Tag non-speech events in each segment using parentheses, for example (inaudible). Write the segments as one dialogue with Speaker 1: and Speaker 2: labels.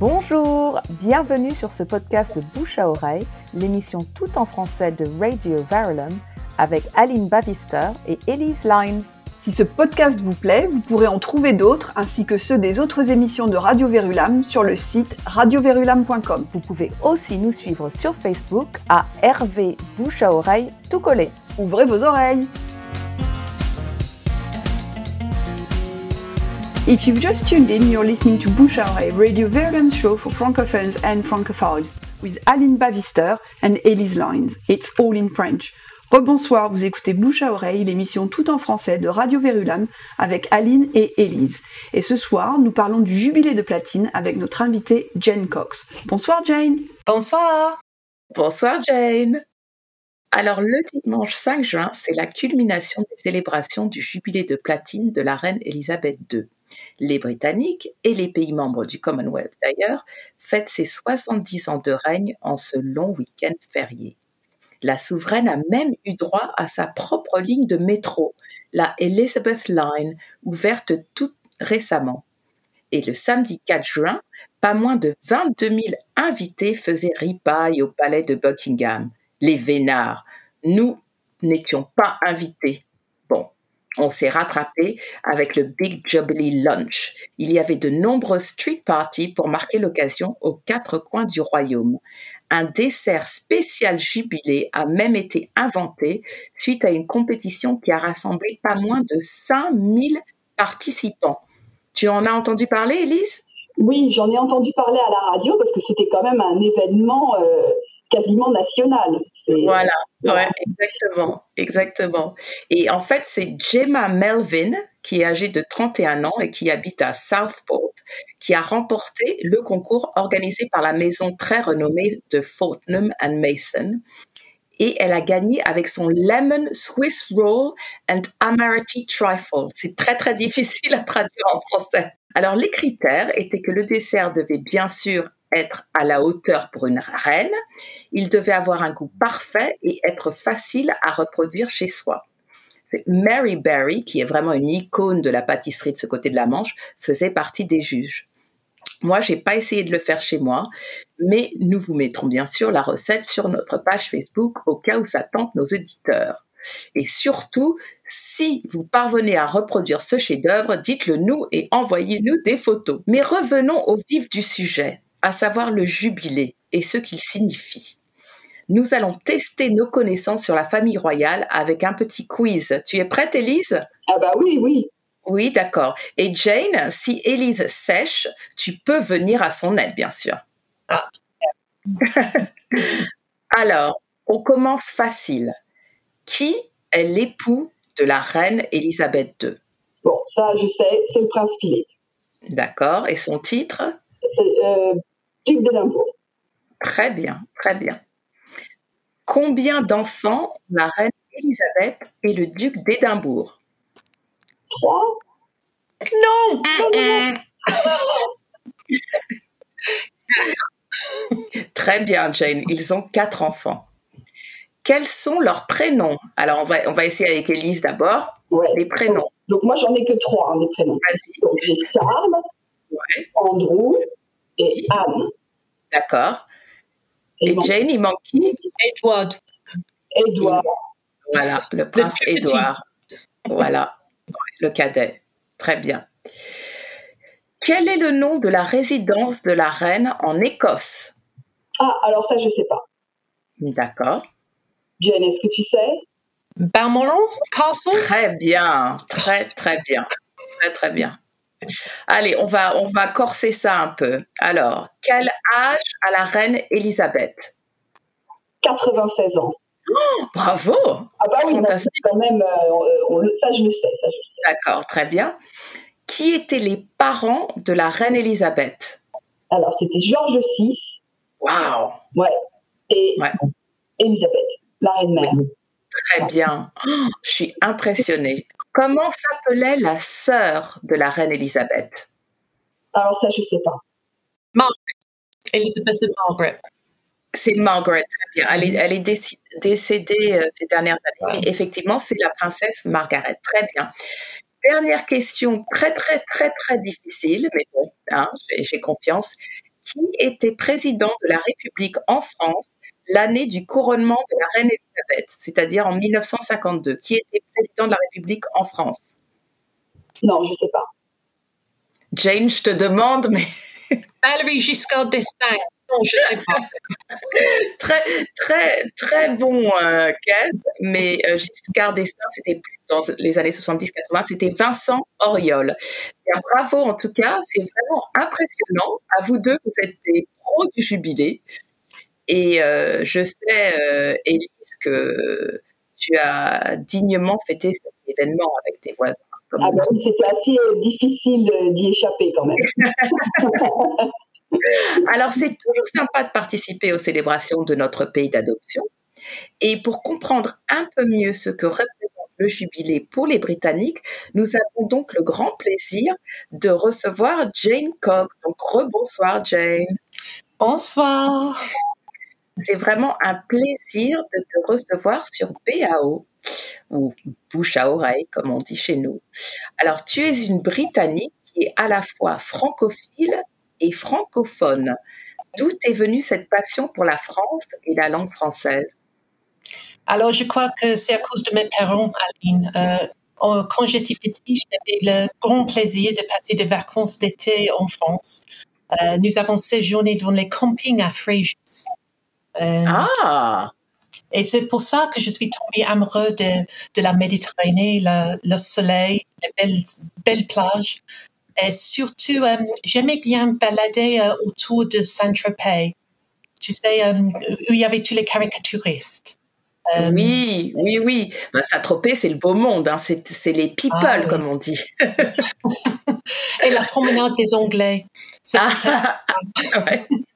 Speaker 1: Bonjour, bienvenue sur ce podcast de Bouche à oreille, l'émission tout en français de Radio Verulam avec Aline Bavister et Elise Lines.
Speaker 2: Si ce podcast vous plaît, vous pourrez en trouver d'autres ainsi que ceux des autres émissions de Radio Verulam sur le site radioverulam.com.
Speaker 1: Vous pouvez aussi nous suivre sur Facebook à RV Bouche à oreille tout collé.
Speaker 2: Ouvrez vos oreilles If you've just tuned in, you're listening to Bouche-à-Oreille, Radio Verulam's show for francophones and francophiles, with Aline Bavister and Elise Lines. It's all in French. Rebonsoir, vous écoutez Bouche à oreille, l'émission tout en français de Radio Verulam avec Aline et Elise. Et ce soir, nous parlons du jubilé de platine avec notre invitée Jane Cox. Bonsoir Jane.
Speaker 3: Bonsoir.
Speaker 4: Bonsoir Jane. Alors le dimanche 5 juin, c'est la culmination des célébrations du jubilé de platine de la reine Elisabeth II. Les Britanniques et les pays membres du Commonwealth d'ailleurs fêtent ses 70 ans de règne en ce long week-end férié. La souveraine a même eu droit à sa propre ligne de métro, la Elizabeth Line, ouverte tout récemment. Et le samedi 4 juin, pas moins de 22 000 invités faisaient ripaille au palais de Buckingham. Les vénards. Nous n'étions pas invités. On s'est rattrapé avec le Big Jubilee Lunch. Il y avait de nombreuses street parties pour marquer l'occasion aux quatre coins du royaume. Un dessert spécial jubilé a même été inventé suite à une compétition qui a rassemblé pas moins de 5000 participants. Tu en as entendu parler, Elise
Speaker 5: Oui, j'en ai entendu parler à la radio parce que c'était quand même un événement euh, quasiment national.
Speaker 4: Voilà, ouais, exactement, exactement. Et en fait, c'est Gemma Melvin, qui est âgée de 31 ans et qui habite à Southport, qui a remporté le concours organisé par la maison très renommée de Fortnum and Mason. Et elle a gagné avec son Lemon Swiss Roll and Amarity Trifle. C'est très très difficile à traduire en français. Alors les critères étaient que le dessert devait bien sûr être à la hauteur pour une reine, il devait avoir un goût parfait et être facile à reproduire chez soi. C'est Mary Berry, qui est vraiment une icône de la pâtisserie de ce côté de la Manche, faisait partie des juges. Moi, j'ai pas essayé de le faire chez moi, mais nous vous mettrons bien sûr la recette sur notre page Facebook au cas où ça tente nos éditeurs. Et surtout, si vous parvenez à reproduire ce chef-d'œuvre, dites-le nous et envoyez-nous des photos. Mais revenons au vif du sujet à savoir le jubilé et ce qu'il signifie. Nous allons tester nos connaissances sur la famille royale avec un petit quiz. Tu es prête, Élise?
Speaker 5: Ah bah oui, oui.
Speaker 4: Oui, d'accord. Et Jane, si Élise sèche, tu peux venir à son aide, bien sûr.
Speaker 3: Ah. (laughs)
Speaker 4: Alors, on commence facile. Qui est l'époux de la reine Élisabeth II
Speaker 5: Bon, ça, je sais, c'est le prince Philippe.
Speaker 4: D'accord. Et son titre?
Speaker 5: C'est euh, duc d'Édimbourg.
Speaker 4: Très bien, très bien. Combien d'enfants la reine Elisabeth et le duc d'Édimbourg?
Speaker 5: Trois
Speaker 3: Non, (laughs)
Speaker 4: Très bien, Jane. Ils ont quatre enfants. Quels sont leurs prénoms? Alors, on va, on va essayer avec Élise d'abord.
Speaker 5: Ouais.
Speaker 4: Les prénoms.
Speaker 5: Donc moi, j'en ai que trois, hein, les prénoms.
Speaker 4: Vas-y.
Speaker 5: Donc j'ai Charles,
Speaker 4: Ouais,
Speaker 5: Andrew et Anne.
Speaker 4: d'accord.
Speaker 5: Et
Speaker 4: Jane, il manque qui?
Speaker 3: Edward.
Speaker 5: Édouard.
Speaker 4: Voilà, le prince. Édouard. Voilà, le cadet. Très bien. Quel est le nom de la résidence de la reine en Écosse?
Speaker 5: Ah, alors ça, je sais pas.
Speaker 4: D'accord.
Speaker 5: Jen, est-ce que tu sais?
Speaker 3: Balmoral Castle?
Speaker 4: Très bien, très très bien, très très bien. Allez, on va on va corser ça un peu. Alors, quel âge a la reine Elisabeth
Speaker 5: 96 ans.
Speaker 4: Bravo.
Speaker 5: Ah bah oui, c'est
Speaker 4: Fantastique.
Speaker 5: quand même, euh, on ça je le sais, ça je le sais.
Speaker 4: D'accord, très bien. Qui étaient les parents de la reine Elisabeth
Speaker 5: Alors c'était Georges VI,
Speaker 4: Waouh,
Speaker 5: ouais, et
Speaker 4: Ouais.
Speaker 5: Elisabeth, la reine mère.
Speaker 4: très bien. Oh, je suis impressionnée. Comment s'appelait la sœur de la reine Elisabeth
Speaker 5: Alors ça je sais pas.
Speaker 3: Elizabeth and Margaret.
Speaker 4: C'est Margaret, très bien. Elle est, elle est déci- décédée euh, ces dernières années.
Speaker 3: Wow.
Speaker 4: Effectivement, c'est la princesse Margaret. Très bien. Dernière question très, très, très, très difficile, mais bon, hein, j'ai confiance. qui était président de la République en France l'année du couronnement de la reine Elisabeth, c'est-à-dire en 1952 Qui était président de la République en France?
Speaker 5: Non, je ne sais pas.
Speaker 4: Jane, je te demande, mais... (laughs)
Speaker 3: Valérie Giscard d'Estaing. Non, je ne sais pas. (laughs)
Speaker 4: très, très, très bon euh, mais euh, Giscard d'Estaing, c'était plus dans les années 70-80, c'était Vincent Auriol. bravo en tout cas, c'est vraiment impressionnant. À vous deux, vous êtes des pros du jubilé. Et euh, je sais, euh, Élise, que tu as dignement fêté cet événement avec tes voisins.
Speaker 5: Ah ben c'était assez difficile d'y échapper quand même. (laughs)
Speaker 4: Alors, c'est toujours sympa de participer aux célébrations de notre pays d'adoption. Et pour comprendre un peu mieux ce que représente le jubilé pour les Britanniques, nous avons donc le grand plaisir de recevoir Jane Cox. Donc, rebonsoir Jane.
Speaker 3: Bonsoir.
Speaker 4: C'est vraiment un plaisir de te recevoir sur BAO ou bouche à oreille, comme on dit chez nous. Alors, tu es une Britannique qui est à la fois francophile et francophone. D'où est venue cette passion pour la France et la langue française?
Speaker 3: Alors, je crois que c'est à cause de mes parents, Aline. Euh, quand j'étais petite, j'avais le grand plaisir de passer des vacances d'été en France. Euh, nous avons séjourné dans les campings à Fréjus.
Speaker 4: Euh, ah
Speaker 3: Et c'est pour ça que je suis tombée amoureuse de, de la Méditerranée, le, soleil, les belles, belles plages. Et surtout, euh, j'aimais bien balader euh, autour de Saint-Tropez. Tu sais, où il y avait tous les caricaturistes.
Speaker 4: oui, oui, oui. Ben, Saint-Tropez, c'est le beau monde. Hein. C'est les people, ah comme on dit. (laughs)
Speaker 3: Et la promenade des Anglais. (laughs)
Speaker 4: Ah, (laughs)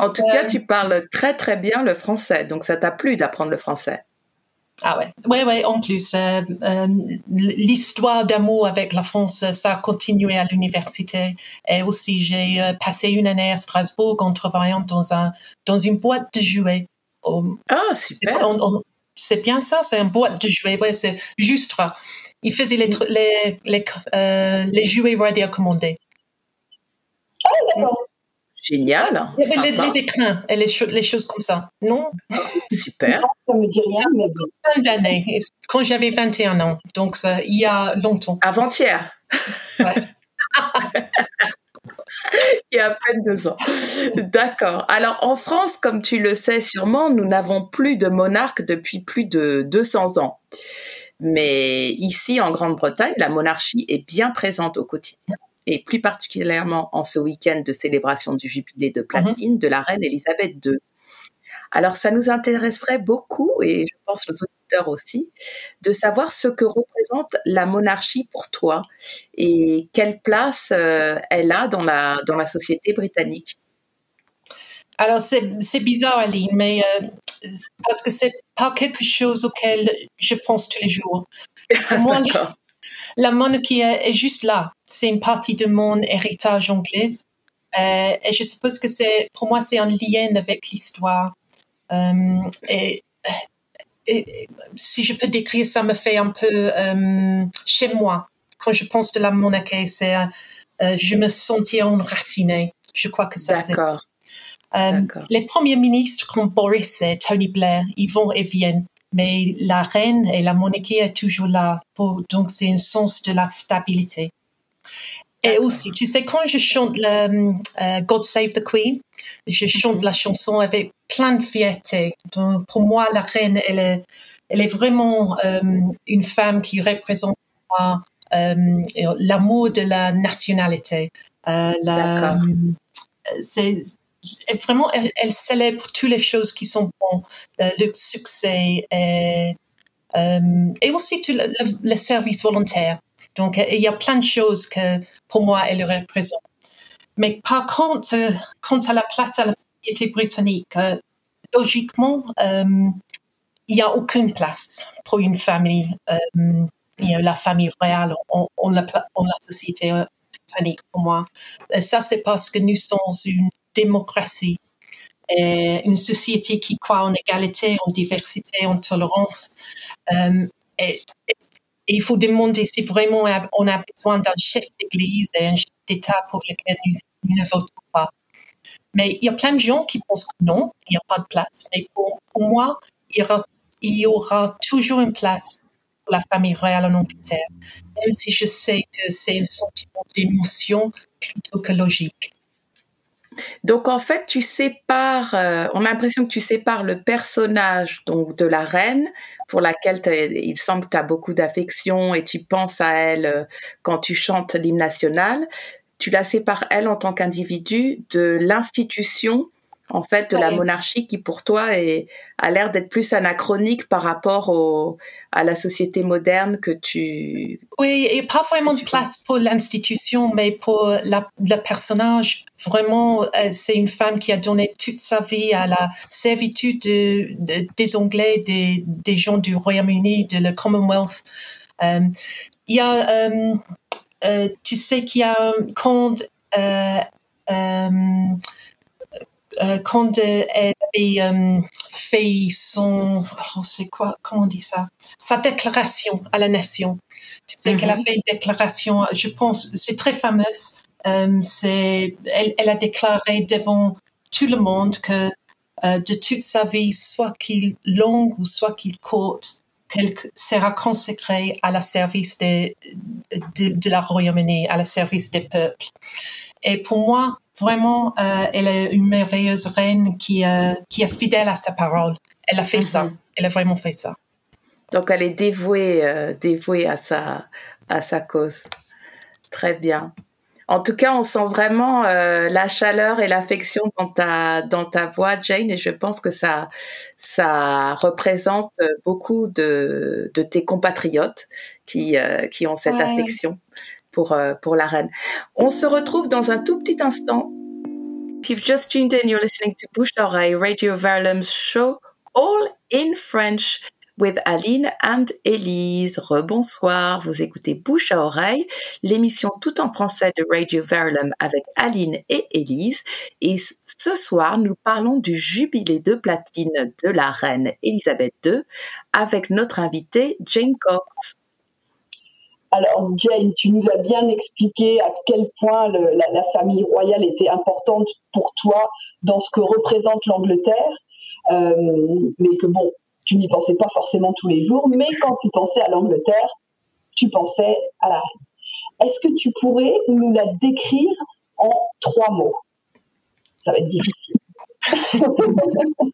Speaker 4: en tout cas, tu parles très très bien le français, donc ça t'a plu d'apprendre le français.
Speaker 3: Ah ouais, ouais, ouais. En plus, euh, euh, l'histoire d'amour avec la France, ça a continué à l'université. Et aussi, j'ai euh, passé une année à Strasbourg en travaillant dans un dans une boîte de jouets.
Speaker 4: Ah super.
Speaker 3: C'est bien ça, c'est une boîte de jouets. Ouais, c'est juste. Il faisait les les les, les jouets radiocommandés.
Speaker 5: Ah, d'accord.
Speaker 4: Génial.
Speaker 3: Il y avait les, écrans et les, les, choses comme ça, non?
Speaker 4: Super.
Speaker 5: ça me dit rien, mais
Speaker 3: Plein d'années, quand j'avais 21 ans, donc ça, il y a longtemps.
Speaker 4: Avant-hier. Ouais. (laughs) il y a à peine deux ans. D'accord. Alors en France, comme tu le sais sûrement, nous n'avons plus de monarque depuis plus de 200 ans. Mais ici, en Grande-Bretagne, la monarchie est bien présente au quotidien et plus particulièrement en ce week-end de célébration du jubilé de platine de la reine Elisabeth II. Alors, ça nous intéresserait beaucoup, et je pense nos auditeurs aussi, de savoir ce que représente la monarchie pour toi et quelle place euh, elle a dans la, dans la société britannique.
Speaker 3: Alors, c'est bizarre, Aline, mais euh, parce que c'est pas quelque chose auquel je pense tous les jours. moi, (laughs) la monarchie est juste là. C'est une partie de mon héritage anglais. Euh, et je suppose que c'est, pour moi, c'est un lien avec l'histoire. Euh, et, si je peux décrire, ça me fait un peu euh, chez moi. Quand je pense de la monarchie, c'est, je me sentais enracinée. Je crois que ça, c'est.
Speaker 4: D'accord.
Speaker 3: les premiers ministres comme Boris et Tony Blair, ils vont et viennent mais la reine et la monarchie est toujours là. Pour, donc, c'est un sens de la stabilité. Et aussi, tu sais, quand je chante le, euh, God Save the Queen, je chante mhm. la chanson avec plein de fierté. Donc, pour moi, la reine, elle est, elle est vraiment euh, une femme qui représente euh, l'amour de la nationalité. la, c'est vraiment, elle, célèbre toutes les choses qui sont bonnes, euh, le succès et, euh, et aussi tout le, service volontaire. Donc, il y a plein de choses que pour moi, elle représente. Mais par contre, euh, quant à la place à la société britannique, logiquement, il n'y a aucune place pour une famille, la famille royale en, la, la, société britannique pour moi. Ça, c'est parce que nous sommes une démocratie, et une société qui croit en égalité, en diversité, en tolérance. Euh, et, il faut demander si vraiment on a besoin d'un chef d'église et un chef d'État pour lequel nous, ne votons pas. Mais il y a plein de gens qui pensent que non, il n'y a pas de place. Mais pour, moi, il y, aura, toujours une place pour la famille royale en Angleterre, même si je sais que c'est un sentiment d'émotion plutôt que logique.
Speaker 4: Donc en fait, tu sépares, euh, on a l'impression que tu sépares le personnage donc de la reine pour laquelle il semble que tu as beaucoup d'affection et tu penses à elle euh, quand tu chantes l'hymne national. Tu la sépares elle en tant qu'individu de l'institution en fait de la monarchie qui pour toi est, a l'air d'être plus anachronique par rapport au, à la société moderne que tu...
Speaker 3: Oui, et pas vraiment de place pour l'institution, mais pour la, le personnage. Vraiment, euh, c'est une femme qui a donné toute sa vie à la servitude des Anglais, des, des gens du Royaume-Uni, de le Commonwealth. Euh, il y a, euh, tu sais qu'il y a quand euh, quand elle avait euh, fait son, oh, c'est quoi, comment on dit ça, sa déclaration à la nation. Tu sais qu'elle a mhm. fait une déclaration, je pense, c'est très fameuse. Euh, c'est, elle, elle, a déclaré devant tout le monde que de toute sa vie, soit qu'il longue ou soit qu'il courte, qu'elle sera consacrée à la service de, de, de la Royaume-Uni, à la service des peuples. Et pour moi, vraiment, euh, elle est une merveilleuse reine qui, euh, qui est fidèle à sa parole. Elle a fait ça. Mhm. Elle a vraiment fait ça.
Speaker 4: Donc, elle est dévouée, euh, dévouée à sa, à sa cause. Très bien. En tout cas, on sent vraiment la chaleur et l'affection dans ta, dans ta voix, Jane, et je pense que ça, ça représente beaucoup de, de tes compatriotes qui, qui ont cette affection pour, euh, pour la reine. On se retrouve dans un tout petit instant. If you've just tuned in, you're listening to Bouche d'oreille, Radio Verlum's show, all in French with Aline and Elise. Rebonsoir, vous écoutez Bouche à oreille, l'émission tout en français de Radio Verlum avec Aline et Elise. Et ce soir, nous parlons du jubilé de platine de la reine Elisabeth II avec notre invitée Jane Cox.
Speaker 5: Alors Jane, tu nous as bien expliqué à quel point la, famille royale était importante pour toi dans ce que représente l'Angleterre, euh, mais que bon, tu n'y pensais pas forcément tous les jours, mais quand tu pensais à l'Angleterre, tu pensais à la reine. Est-ce que tu pourrais nous la décrire en trois mots? Ça va être difficile. (laughs)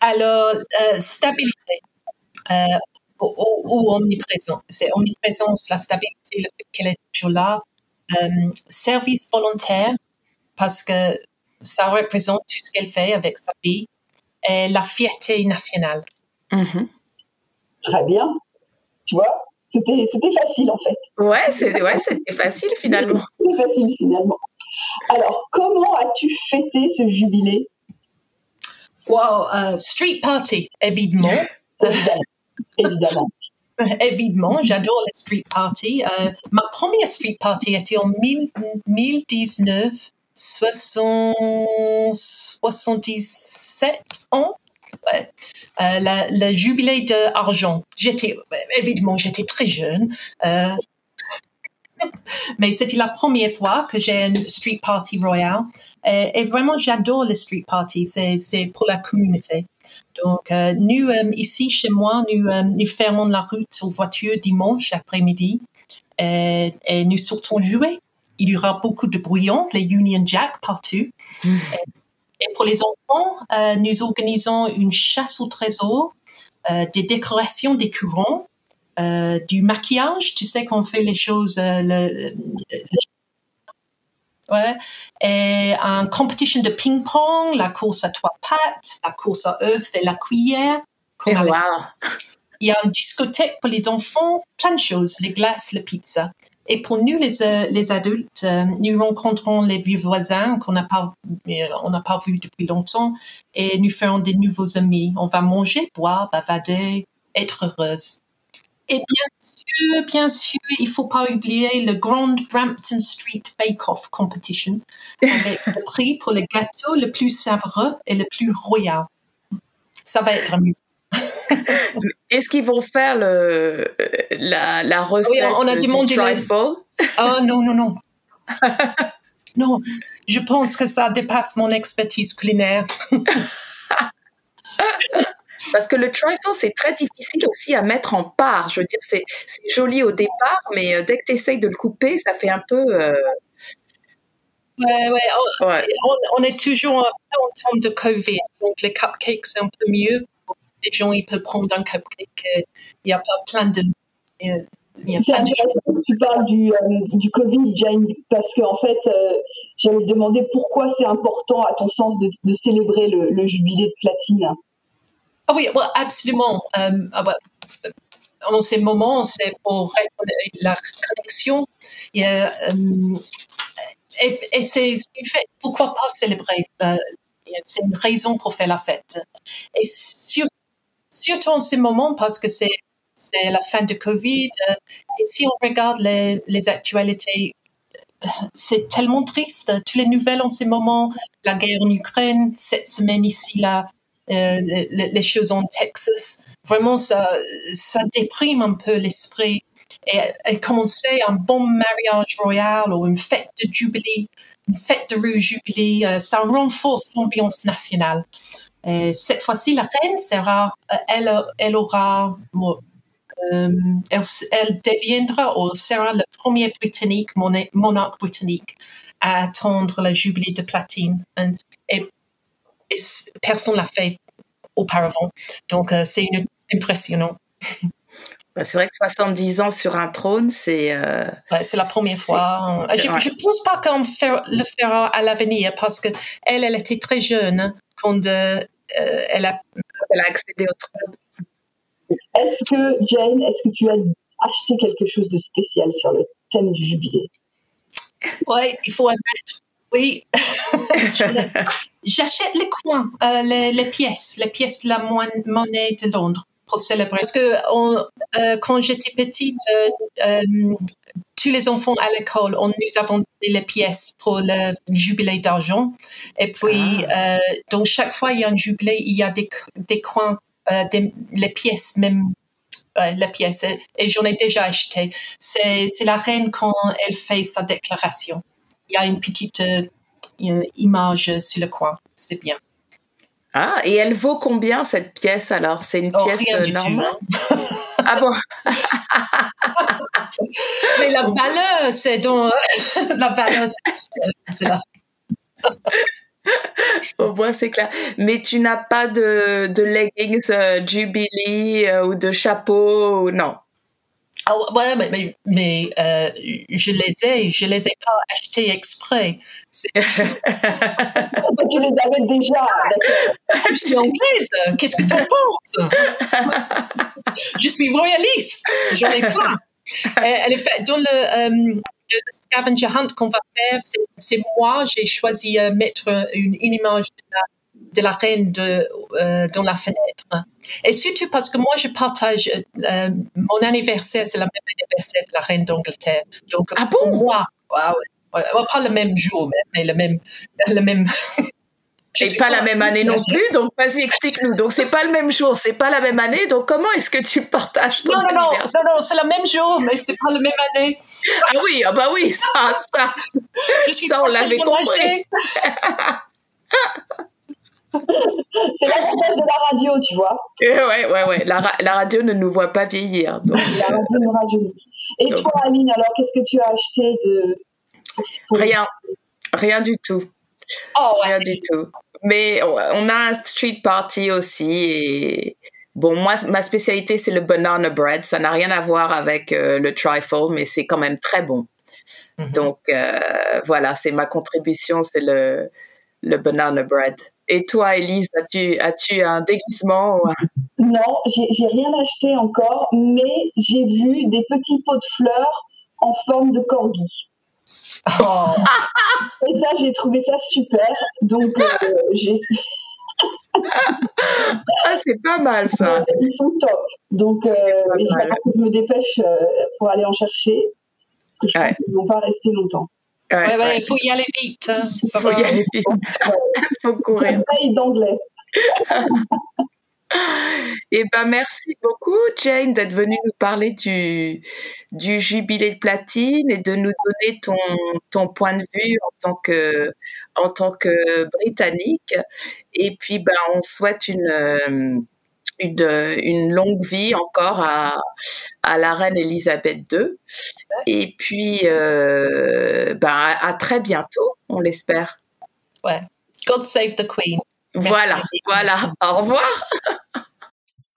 Speaker 3: Alors, euh, stabilité. Euh, ou, omniprésent. C'est omniprésence, la stabilité, qu'elle est toujours là. Euh, service volontaire, parce que ça représente tout ce qu'elle fait avec sa vie. Et la fierté nationale.
Speaker 5: Mm-hmm. Très bien. Tu vois, c'était, c'était facile en fait.
Speaker 4: Ouais, c'était, ouais, c'était facile finalement. (laughs)
Speaker 5: c'était facile finalement. Alors, comment as-tu fêté ce jubilé?
Speaker 3: Wow, euh, street party, évidemment.
Speaker 5: Évidemment.
Speaker 3: Évidemment, j'adore les street parties. Euh, ma première street party était en 1977 ans. Ouais. Euh, le jubilé d'argent. J'étais, évidemment, j'étais très jeune. Euh, (laughs) mais c'était la première fois que j'ai une street party royale. Et vraiment, j'adore les street parties. C'est pour la communauté. Donc, euh, nous, euh, ici, chez moi, nous, euh, nous fermons la route aux voitures dimanche après-midi et, nous sortons jouer. Il y aura beaucoup de brouillons, les Union Jack partout. Mm. Et, pour les enfants, nous organisons une chasse au trésor, des décorations des courants, du maquillage. Tu sais qu'on fait les choses, le, Ouais. Et un competition de ping-pong, la course à trois pattes, la course à œufs et la cuillère.
Speaker 4: Et wow.
Speaker 3: Il y a une discothèque pour les enfants, plein de choses, les glaces, la pizza. Et pour nous, les, euh, les adultes, euh, nous rencontrons les vieux voisins qu'on n'a pas, euh, on n'a pas vus depuis longtemps et nous ferons des nouveaux amis. On va manger, boire, bavader, être heureuse. Et bien sûr, bien sûr, il ne faut pas oublier le Grand Brampton Street Bake Off Competition avec (laughs) le prix pour le gâteau le plus savoureux et le plus royal. Ça va être amusant. (laughs)
Speaker 4: Est-ce qu'ils vont faire le, la, la recette
Speaker 3: oui, on a demandé
Speaker 4: trifle?
Speaker 3: Oh non, non, non. (laughs) non, je pense que ça dépasse mon expertise culinaire.
Speaker 4: Parce que le trifle, c'est très difficile aussi à mettre en part. Je veux dire, c'est joli au départ, mais euh, dès que tu essayes de le couper, ça fait un peu. Euh,
Speaker 3: ouais, ouais, on, est toujours en temps de Covid, donc les cupcakes, c'est un peu mieux. Les gens, ils peuvent prendre un cupcake. Euh, il n'y a pas plein de.
Speaker 5: Il y a plein de tu parles du, du Covid, Jane, parce qu'en en fait, j'avais demandé pourquoi c'est important, à ton sens, de, de célébrer le, le jubilé de platine.
Speaker 3: Ah oui, absolument. Euh, ah en ces moments, c'est pour la connexion. Et, euh, et, c'est fait. Pourquoi pas célébrer euh, C'est une raison pour faire la fête. Et surtout en ces moments, parce que c'est la fin de Covid. et si on regarde les, actualités c'est tellement triste. Toutes les nouvelles en ces moments, la guerre en Ukraine, cette semaine ici, là, euh, les, choses en Texas. Vraiment, ça, déprime un peu l'esprit. Et, et commencer un bon mariage royal ou une fête de jubilé, une fête de rue jubilé, euh, ça renforce l'ambiance nationale. Et cette fois-ci, la reine sera, euh, elle, aura, elle, deviendra ou sera le premier britannique, monarque britannique, à attendre le jubilé de platine. Et personne l'a fait auparavant. Donc, euh, c'est impressionnant. (laughs)
Speaker 4: Bah, c'est vrai que 70 ans sur un trône, c'est. Euh,
Speaker 3: c'est la première fois. Je ne pense pas qu'on le fera à l'avenir parce qu'elle, elle, elle était très jeune quand euh, elle, a...
Speaker 4: elle a accédé au trône.
Speaker 5: Est-ce que, Jane, est-ce que tu as acheté quelque chose de spécial sur le thème du jubilé?
Speaker 3: Oui, il faut admettre oui, (laughs) j'achète les coins, euh, les, pièces, les pièces de la monnaie de Londres pour célébrer. Parce que euh, quand j'étais petite, euh, tous les enfants à l'école, on nous avons donné les pièces pour le jubilé d'argent. Et puis, ah. donc chaque fois il y a un jubilé, il y a des, des coins, des, les pièces même les pièces et j'en ai déjà acheté. C'est la reine quand elle fait sa déclaration il y a une petite euh, image sur le coin. C'est bien.
Speaker 4: Ah, et elle vaut combien cette pièce alors? C'est une oh, pièce euh, normale? (laughs) Ah bon? (laughs)
Speaker 3: Mais la valeur, c'est donc. (laughs) la valeur, c'est là.
Speaker 4: Au moins, c'est clair. Mais tu n'as pas de, de leggings euh, Jubilee ou de chapeau, non?
Speaker 3: Ah ouais, mais, mais, euh, je les ai, je les ai pas achetés exprès. (laughs)
Speaker 5: tu les avais déjà.
Speaker 3: Je suis anglaise. Qu'est-ce que tu en penses? Je suis royaliste. J'en ai pas. Elle est faite dans le, euh, scavenger hunt qu'on va faire. C'est moi. J'ai choisi de euh, mettre une, une image de la de la reine de, euh, dans la fenêtre. Et surtout parce que moi, je partage, euh, mon anniversaire, c'est le même anniversaire de la reine d'Angleterre. Donc,
Speaker 4: ah pour
Speaker 3: moi, pas le même jour, mais le même. (laughs) Le même
Speaker 4: Et pas, la même année non plus, donc vas-y, explique-nous. Donc c'est pas le même jour, c'est pas la même année, donc comment est-ce que tu partages ton
Speaker 3: non,
Speaker 4: non,
Speaker 3: Non, non, c'est le même jour, mais c'est pas la même année.
Speaker 4: Ah oui, ah bah oui, ça, ça,
Speaker 3: Je suis ça on l'avait compris. (laughs)
Speaker 5: C'est l'avantage de la radio, tu vois.
Speaker 4: Eh ouais, ouais, ouais. La, la, radio ne nous voit pas vieillir. Donc... (laughs)
Speaker 5: La radio nous rajeunit. Et toi, Aline, alors, qu'est-ce que tu as acheté de.
Speaker 4: Rien. Rien du tout.
Speaker 3: Oh,
Speaker 4: Rien du tout. Mais on a un street party aussi. Et bon, moi, ma spécialité, c'est le banana bread. Ça n'a rien à voir avec euh, le trifle, mais c'est quand même très bon. Mm-hmm. Donc, euh, voilà, c'est ma contribution, c'est le, le banana bread. Et toi, Elise, as-tu as un déguisement
Speaker 5: Non, j'ai rien acheté encore, mais j'ai vu des petits pots de fleurs en forme de corgi. Oh. Et ça, j'ai trouvé ça super. Donc, euh, j'ai.
Speaker 4: ah, c'est pas mal ça.
Speaker 5: Ils sont top. Donc, euh, il faut que je me dépêche euh, pour aller en chercher. Parce que je pense qu'ils ne vont pas rester longtemps.
Speaker 3: Ouais, ouais, il faut y aller vite. Il
Speaker 4: hein. faut y aller vite. Il (laughs) faut courir.
Speaker 5: d'anglais. (laughs)
Speaker 4: Eh ben, merci beaucoup, Jane, d'être venue nous parler du, du jubilé de platine et de nous donner ton, ton point de vue en tant que, en tant que Britannique. Et puis, ben, on souhaite une, une, une longue vie encore à, à la reine Elisabeth II. Et puis, euh, ben, à très bientôt, on l'espère.
Speaker 3: Ouais. God save the Queen.
Speaker 4: Voilà, voilà. Au revoir. (laughs)